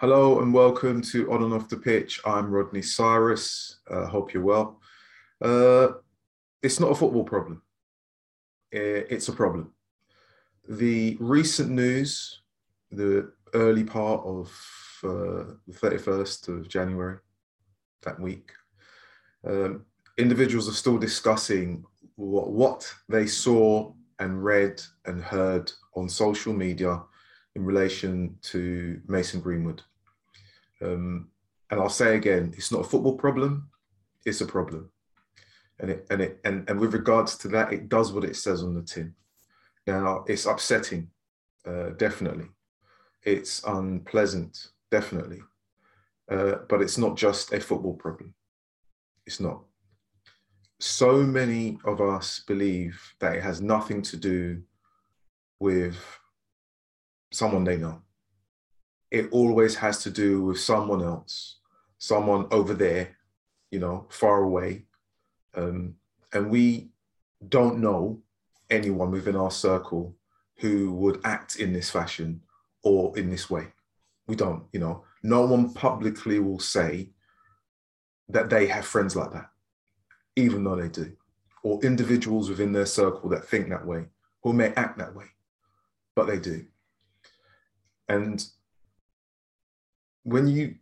Hello and welcome to On and Off the Pitch. I'm Rodney Cyrus. Uh, hope you're well. Uh, it's not a football problem. It's a problem. The recent news, the early part of uh, the 31st of January, that week, um, individuals are still discussing what, what they saw and read and heard on social media in relation to Mason Greenwood. Um, and I'll say again, it's not a football problem, it's a problem. And it and it and, and with regards to that, it does what it says on the tin. Now it's upsetting, uh, definitely. It's unpleasant, definitely. Uh, but it's not just a football problem. It's not. So many of us believe that it has nothing to do with someone they know it always has to do with someone else, someone over there, you know, far away. Um, and we don't know anyone within our circle who would act in this fashion or in this way. We don't, you know, no one publicly will say that they have friends like that, even though they do, or individuals within their circle that think that way or may act that way, but they do. And when you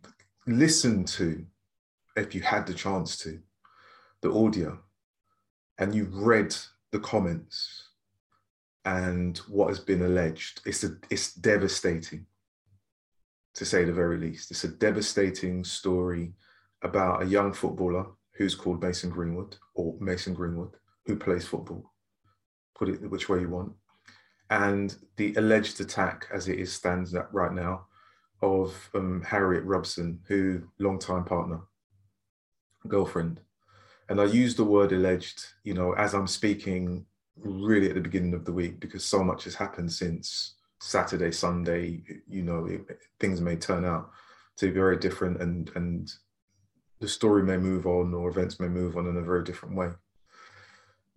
listen to, if you had the chance to, the audio, and you've read the comments and what has been alleged, it's a, it's devastating, to say the very least. It's a devastating story about a young footballer who's called Mason Greenwood or Mason Greenwood who plays football. Put it which way you want. And the alleged attack, as it is stands right now, of um, Harriet Robson, who long-time partner, girlfriend. And I use the word alleged, you know, as I'm speaking really at the beginning of the week because so much has happened since Saturday, Sunday, you know, it, things may turn out to be very different and and the story may move on or events may move on in a very different way.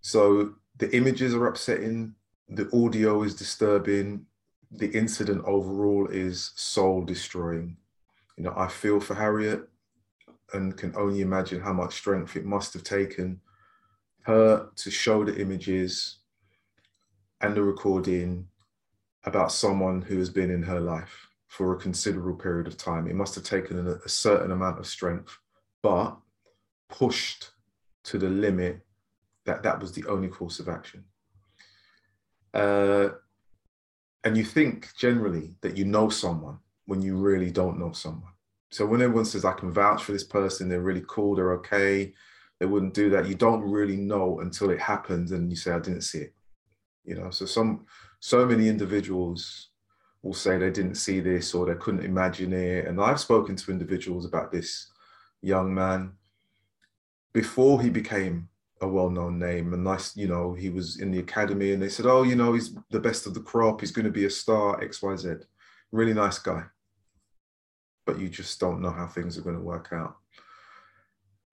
So the images are upsetting, the audio is disturbing, the incident overall is soul destroying. You know, I feel for Harriet and can only imagine how much strength it must have taken her to show the images and the recording about someone who has been in her life for a considerable period of time. It must have taken a, certain amount of strength, but pushed to the limit that that was the only course of action. Uh, and you think generally that you know someone when you really don't know someone. So when everyone says, I can vouch for this person, they're really cool, they're okay, they wouldn't do that, you don't really know until it happens and you say, I didn't see it. You know, so some so many individuals will say they didn't see this or they couldn't imagine it. And I've spoken to individuals about this young man before he became a well-known name and nice you know he was in the academy and they said oh you know he's the best of the crop he's going to be a star xyz really nice guy. But you just don't know how things are going to work out.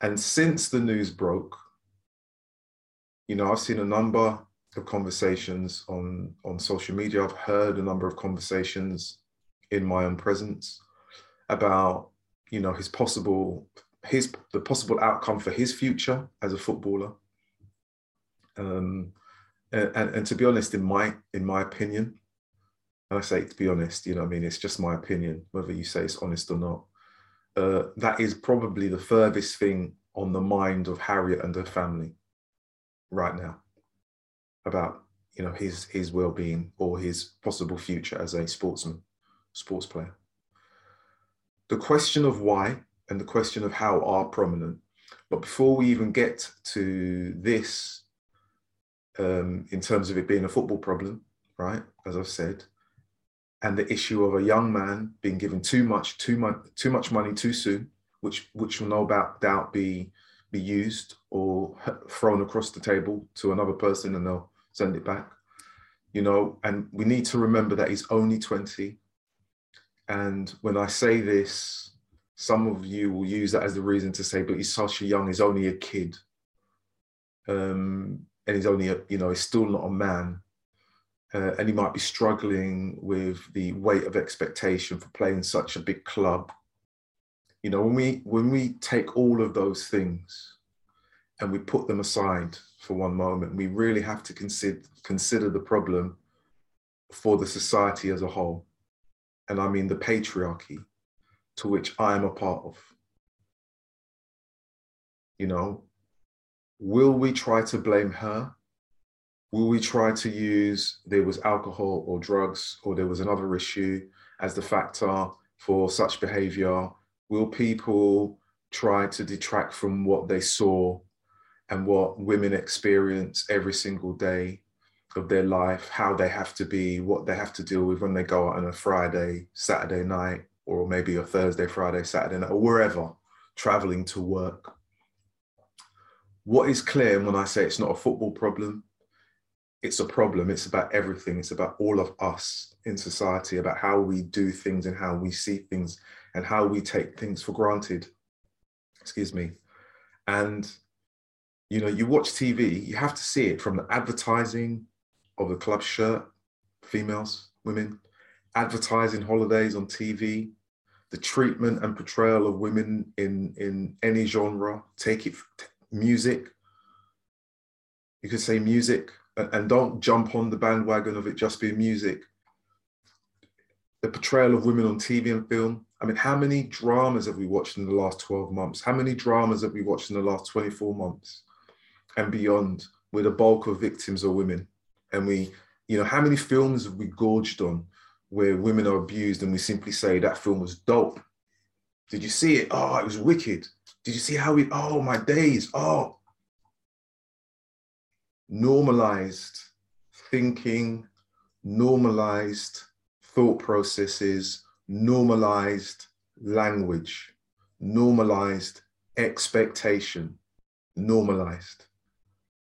And since the news broke you know i've seen a number of conversations on on social media. I've heard a number of conversations in my own presence about you know his possible his the possible outcome for his future as a footballer. Um, and, and, and, to be honest, in my in my opinion, and I say to be honest, you know, I mean, it's just my opinion, whether you say it's honest or not. Uh, that is probably the furthest thing on the mind of Harriet and her family right now about you know his his well-being or his possible future as a sportsman, sports player. The question of why and the question of how are prominent. But before we even get to this, um, in terms of it being a football problem, right, as I've said, and the issue of a young man being given too much, too much, too much money too soon, which which will no doubt be be used or thrown across the table to another person and they'll send it back. You know, and we need to remember that he's only 20. And when I say this, some of you will use that as the reason to say, but he's such a young, he's only a kid. Um, and he's only a, you know, he's still not a man. uh, and he might be struggling with the weight of expectation for playing such a big club. You know, when we when we take all of those things and we put them aside for one moment, we really have to consider consider the problem for the society as a whole. And I mean the patriarchy to which I am a part of. You know, will we try to blame her Will we try to use there was alcohol or drugs or there was another issue as the factor for such behavior? Will people try to detract from what they saw and what women experience every single day of their life, how they have to be, what they have to deal with when they go out on a Friday, Saturday night, or maybe a Thursday, Friday, Saturday night, or wherever, traveling to work? What is clear when I say it's not a football problem it's a problem. It's about everything. It's about all of us in society, about how we do things and how we see things and how we take things for granted. Excuse me. And, you know, you watch TV, you have to see it from the advertising of the club shirt, females, women, advertising holidays on TV, the treatment and portrayal of women in, in any genre, take it, music. You could say music, and don't jump on the bandwagon of it just being music. The portrayal of women on TV and film. I mean, how many dramas have we watched in the last 12 months? How many dramas have we watched in the last 24 months and beyond, where the bulk of victims are women? And we, you know, how many films have we gorged on where women are abused and we simply say that film was dope? Did you see it? Oh, it was wicked. Did you see how we, oh, my days, oh, normalized thinking, normalized thought processes, normalized language, normalized expectation, normalized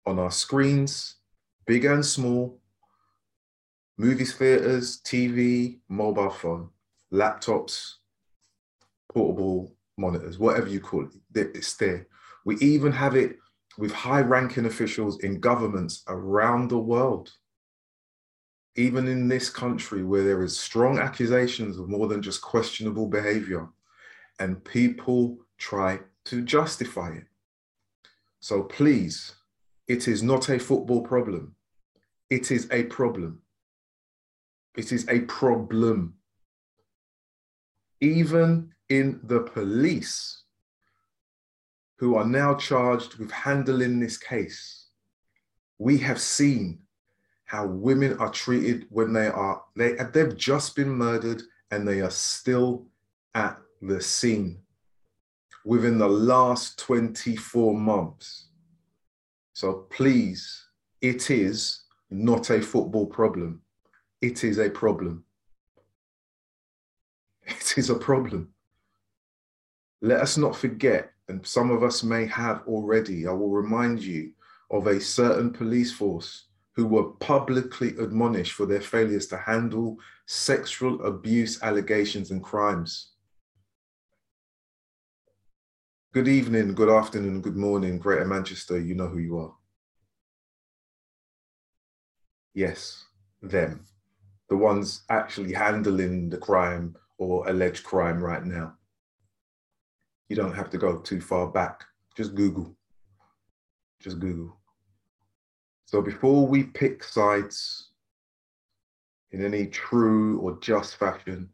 on our screens, big and small, movie theaters, TV, mobile phone, laptops, portable monitors, whatever you call it, it's there. We even have it with high ranking officials in governments around the world. Even in this country where there is strong accusations of more than just questionable behavior, and people try to justify it. So please, it is not a football problem. It is a problem. It is a problem. Even in the police, who are now charged with handling this case, we have seen how women are treated when they are they they've just been murdered and they are still at the scene within the last 24 months. So please, it is not a football problem. It is a problem. It is a problem. Let us not forget and some of us may have already, I will remind you of a certain police force who were publicly admonished for their failures to handle sexual abuse allegations and crimes. Good evening, good afternoon, good morning, Greater Manchester, you know who you are. Yes, them, the ones actually handling the crime or alleged crime right now. You don't have to go too far back. Just Google. Just Google. So before we pick sides in any true or just fashion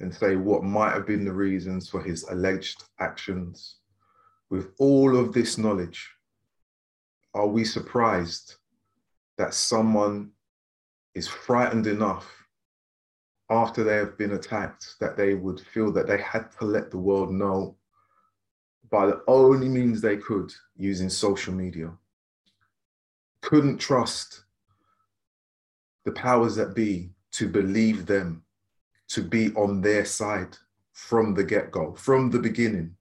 and say what might have been the reasons for his alleged actions, with all of this knowledge, are we surprised that someone is frightened enough after they have been attacked that they would feel that they had to let the world know by the only means they could using social media. Couldn't trust the powers that be to believe them, to be on their side from the get go, from the beginning.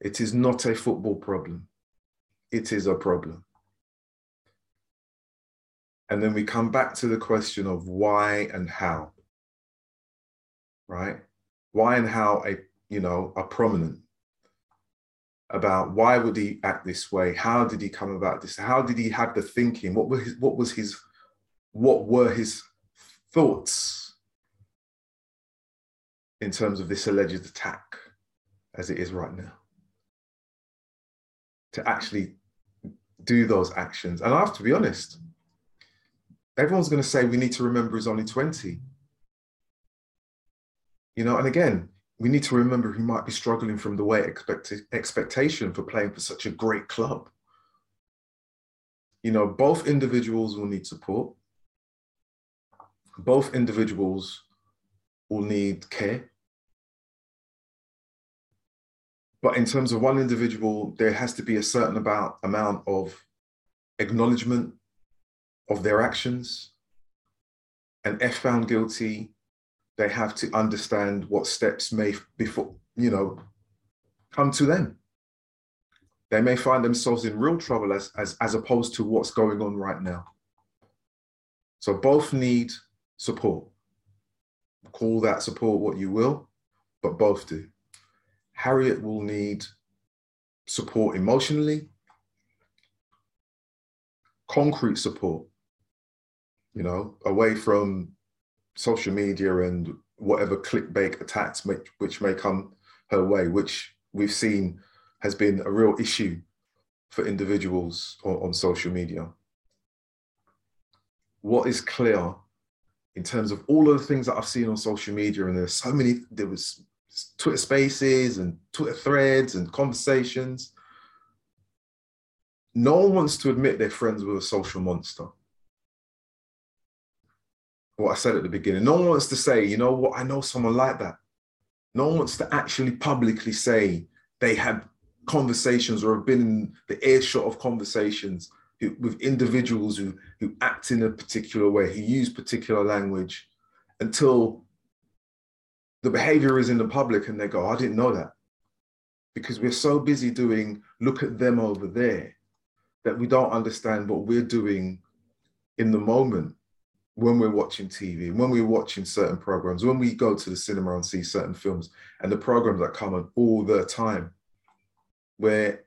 It is not a football problem, it is a problem. And then we come back to the question of why and how, right? Why and how a you know are prominent about why would he act this way? How did he come about this? How did he have the thinking? What was his, what was his what were his thoughts in terms of this alleged attack as it is right now. To actually do those actions. And I have to be honest, everyone's going to say we need to remember he's only 20. You know, and again, we need to remember he might be struggling from the way expect- expectation for playing for such a great club. You know, both individuals will need support. Both individuals will need care. But in terms of one individual, there has to be a certain about, amount of acknowledgement of their actions. And if found guilty, they have to understand what steps may before you know come to them. They may find themselves in real trouble as, as as opposed to what's going on right now. So both need support. Call that support what you will but both do. Harriet will need support emotionally. Concrete support you know away from social media and whatever clickbait attacks may, which may come her way, which we've seen has been a real issue for individuals on, on social media. What is clear in terms of all of the things that I've seen on social media, and there's so many, there was Twitter spaces and Twitter threads and conversations. No one wants to admit they're friends with a social monster what I said at the beginning. No one wants to say, you know what, I know someone like that. No one wants to actually publicly say they had conversations or have been in the earshot of conversations with individuals who, who act in a particular way, who use particular language until the behavior is in the public and they go, I didn't know that. Because we're so busy doing, look at them over there, that we don't understand what we're doing in the moment when we're watching TV, when we're watching certain programs, when we go to the cinema and see certain films, and the programs that come on all the time, where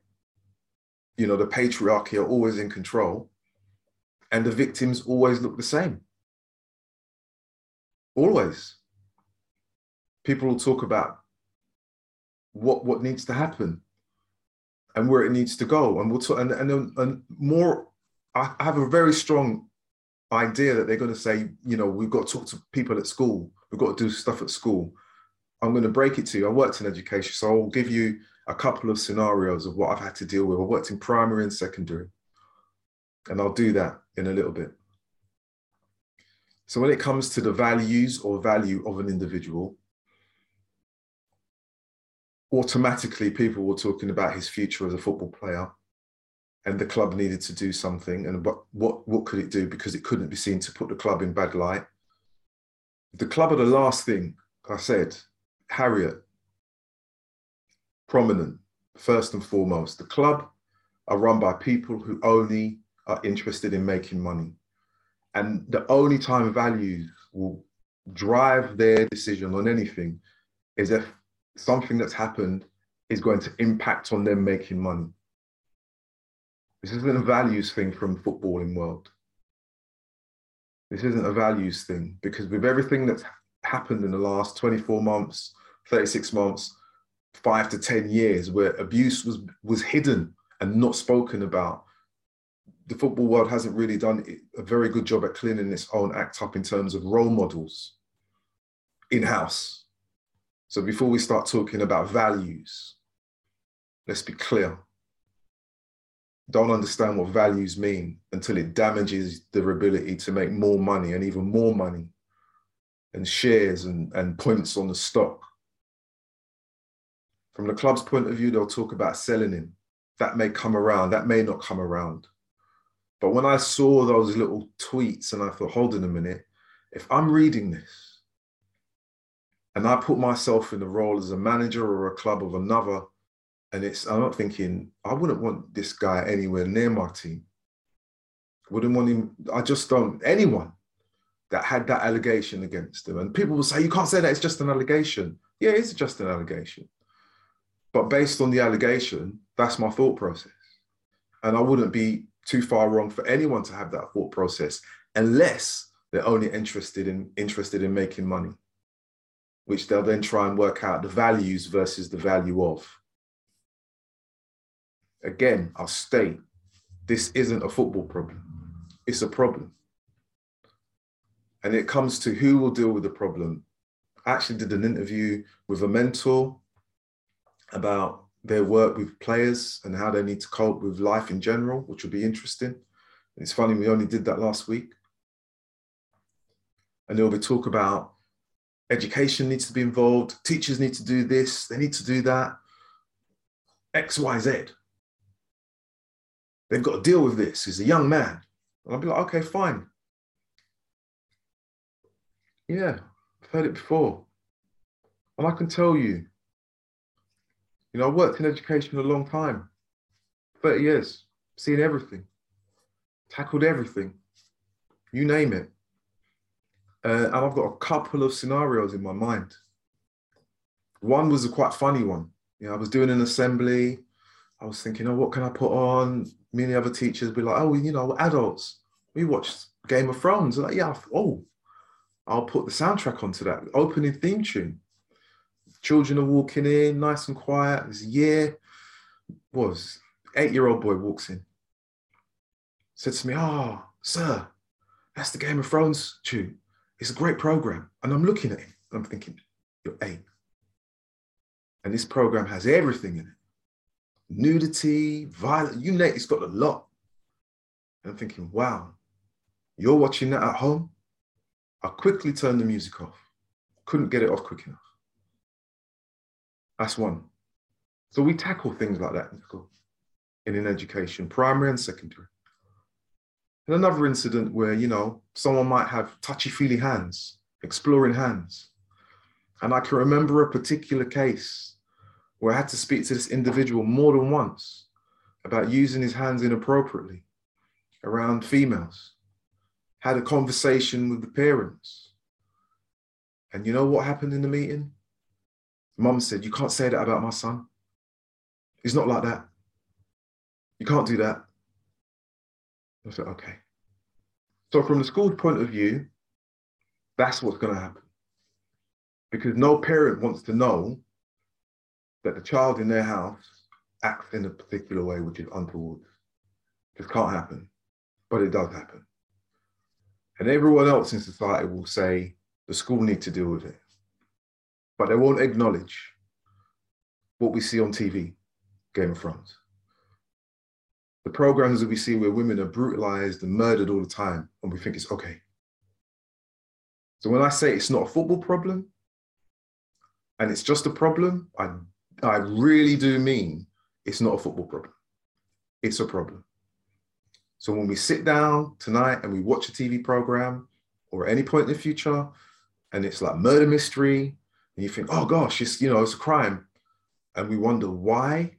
you know the patriarchy are always in control, and the victims always look the same. Always. People will talk about what what needs to happen and where it needs to go, and we'll talk, and and, and more. I have a very strong idea that they're going to say, you know, we've got to talk to people at school, we've got to do stuff at school. I'm going to break it to you. I worked in education, so I'll give you a couple of scenarios of what I've had to deal with. I worked in primary and secondary, and I'll do that in a little bit. So, when it comes to the values or value of an individual, automatically people were talking about his future as a football player and the club needed to do something and what what what could it do? Because it couldn't be seen to put the club in bad light. The club are the last thing i said harriet. Prominent first and foremost. The club are run by people who only are interested in making money. And the only time values will drive their decision on anything is if something that's happened is going to impact on them making money this isn't a values thing from footballing world. This isn't a values thing because with everything that's happened in the last 24 months, 36 months, five to 10 years, where abuse was, was hidden and not spoken about, the football world hasn't really done a very good job at cleaning its own act up in terms of role models in house. So before we start talking about values, let's be clear don't understand what values mean until it damages their ability to make more money and even more money and shares and, and points on the stock. From the club's point of view, they'll talk about selling him. That may come around, that may not come around. But when I saw those little tweets and I thought, hold on a minute, if I'm reading this and I put myself in the role as a manager or a club of another and it's I'm not thinking I wouldn't want this guy anywhere near my team. Wouldn't want him. I just don't. Anyone that had that allegation against him, and people will say you can't say that it's just an allegation. Yeah, it's just an allegation. But based on the allegation, that's my thought process, and I wouldn't be too far wrong for anyone to have that thought process unless they're only interested in interested in making money, which they'll then try and work out the values versus the value of. Again, I'll state this isn't a football problem. It's a problem. And it comes to who will deal with the problem. I actually did an interview with a mentor about their work with players and how they need to cope with life in general, which will be interesting. And It's funny, we only did that last week. And there'll be talk about education needs to be involved, teachers need to do this, they need to do that. X, Y, Z. They've got to deal with this. He's a young man. And I'll be like, okay, fine. Yeah, I've heard it before. And I can tell you, you know, I worked in education a long time 30 years, seen everything, tackled everything, you name it. Uh, and I've got a couple of scenarios in my mind. One was a quite funny one. You know, I was doing an assembly. I was thinking, oh, what can I put on? Many other teachers be like, oh, you know, adults. We watched Game of Thrones. like, yeah, oh, I'll put the soundtrack onto that opening theme tune. Children are walking in, nice and quiet. This year was eight-year-old boy walks in, said to me, "Oh, sir, that's the Game of Thrones tune. It's a great program." And I'm looking at him. I'm thinking, "You're eight, and this program has everything in it: nudity, violence. You name it. It's got a lot." And I'm thinking, "Wow, you're watching that at home?" I quickly turned the music off. Couldn't get it off quick enough. That's one. So we tackle things like that in school, in, in education, primary and secondary. And another incident where, you know, someone might have touchy-feely hands, exploring hands. And I can remember a particular case where I had to speak to this individual more than once about using his hands inappropriately around females. Had a conversation with the parents. And you know what happened in the meeting? Mum said, You can't say that about my son. He's not like that. You can't do that. I said, Okay. So, from the school's point of view, that's what's going to happen. Because no parent wants to know that the child in their house acts in a particular way which is untoward. Just can't happen. But it does happen. And everyone else in society will say the school need to deal with it but they won't acknowledge what we see on TV, Game of Thrones. The programs that we see where women are brutalized and murdered all the time, and we think it's okay. So when I say it's not a football problem, and it's just a problem, I, I really do mean it's not a football problem. It's a problem. So when we sit down tonight and we watch a TV program or at any point in the future, and it's like murder mystery and you think, oh gosh, it's you know, it's a crime, and we wonder why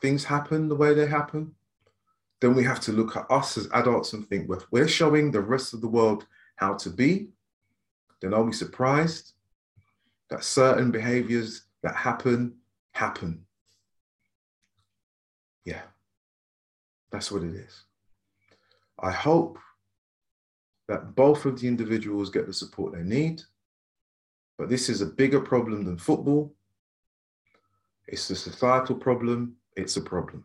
things happen the way they happen, then we have to look at us as adults and think, well, we're showing the rest of the world how to be, then are we surprised that certain behaviors that happen happen? Yeah, that's what it is. I hope that both of the individuals get the support they need but this is a bigger problem than football. It's a societal problem. It's a problem.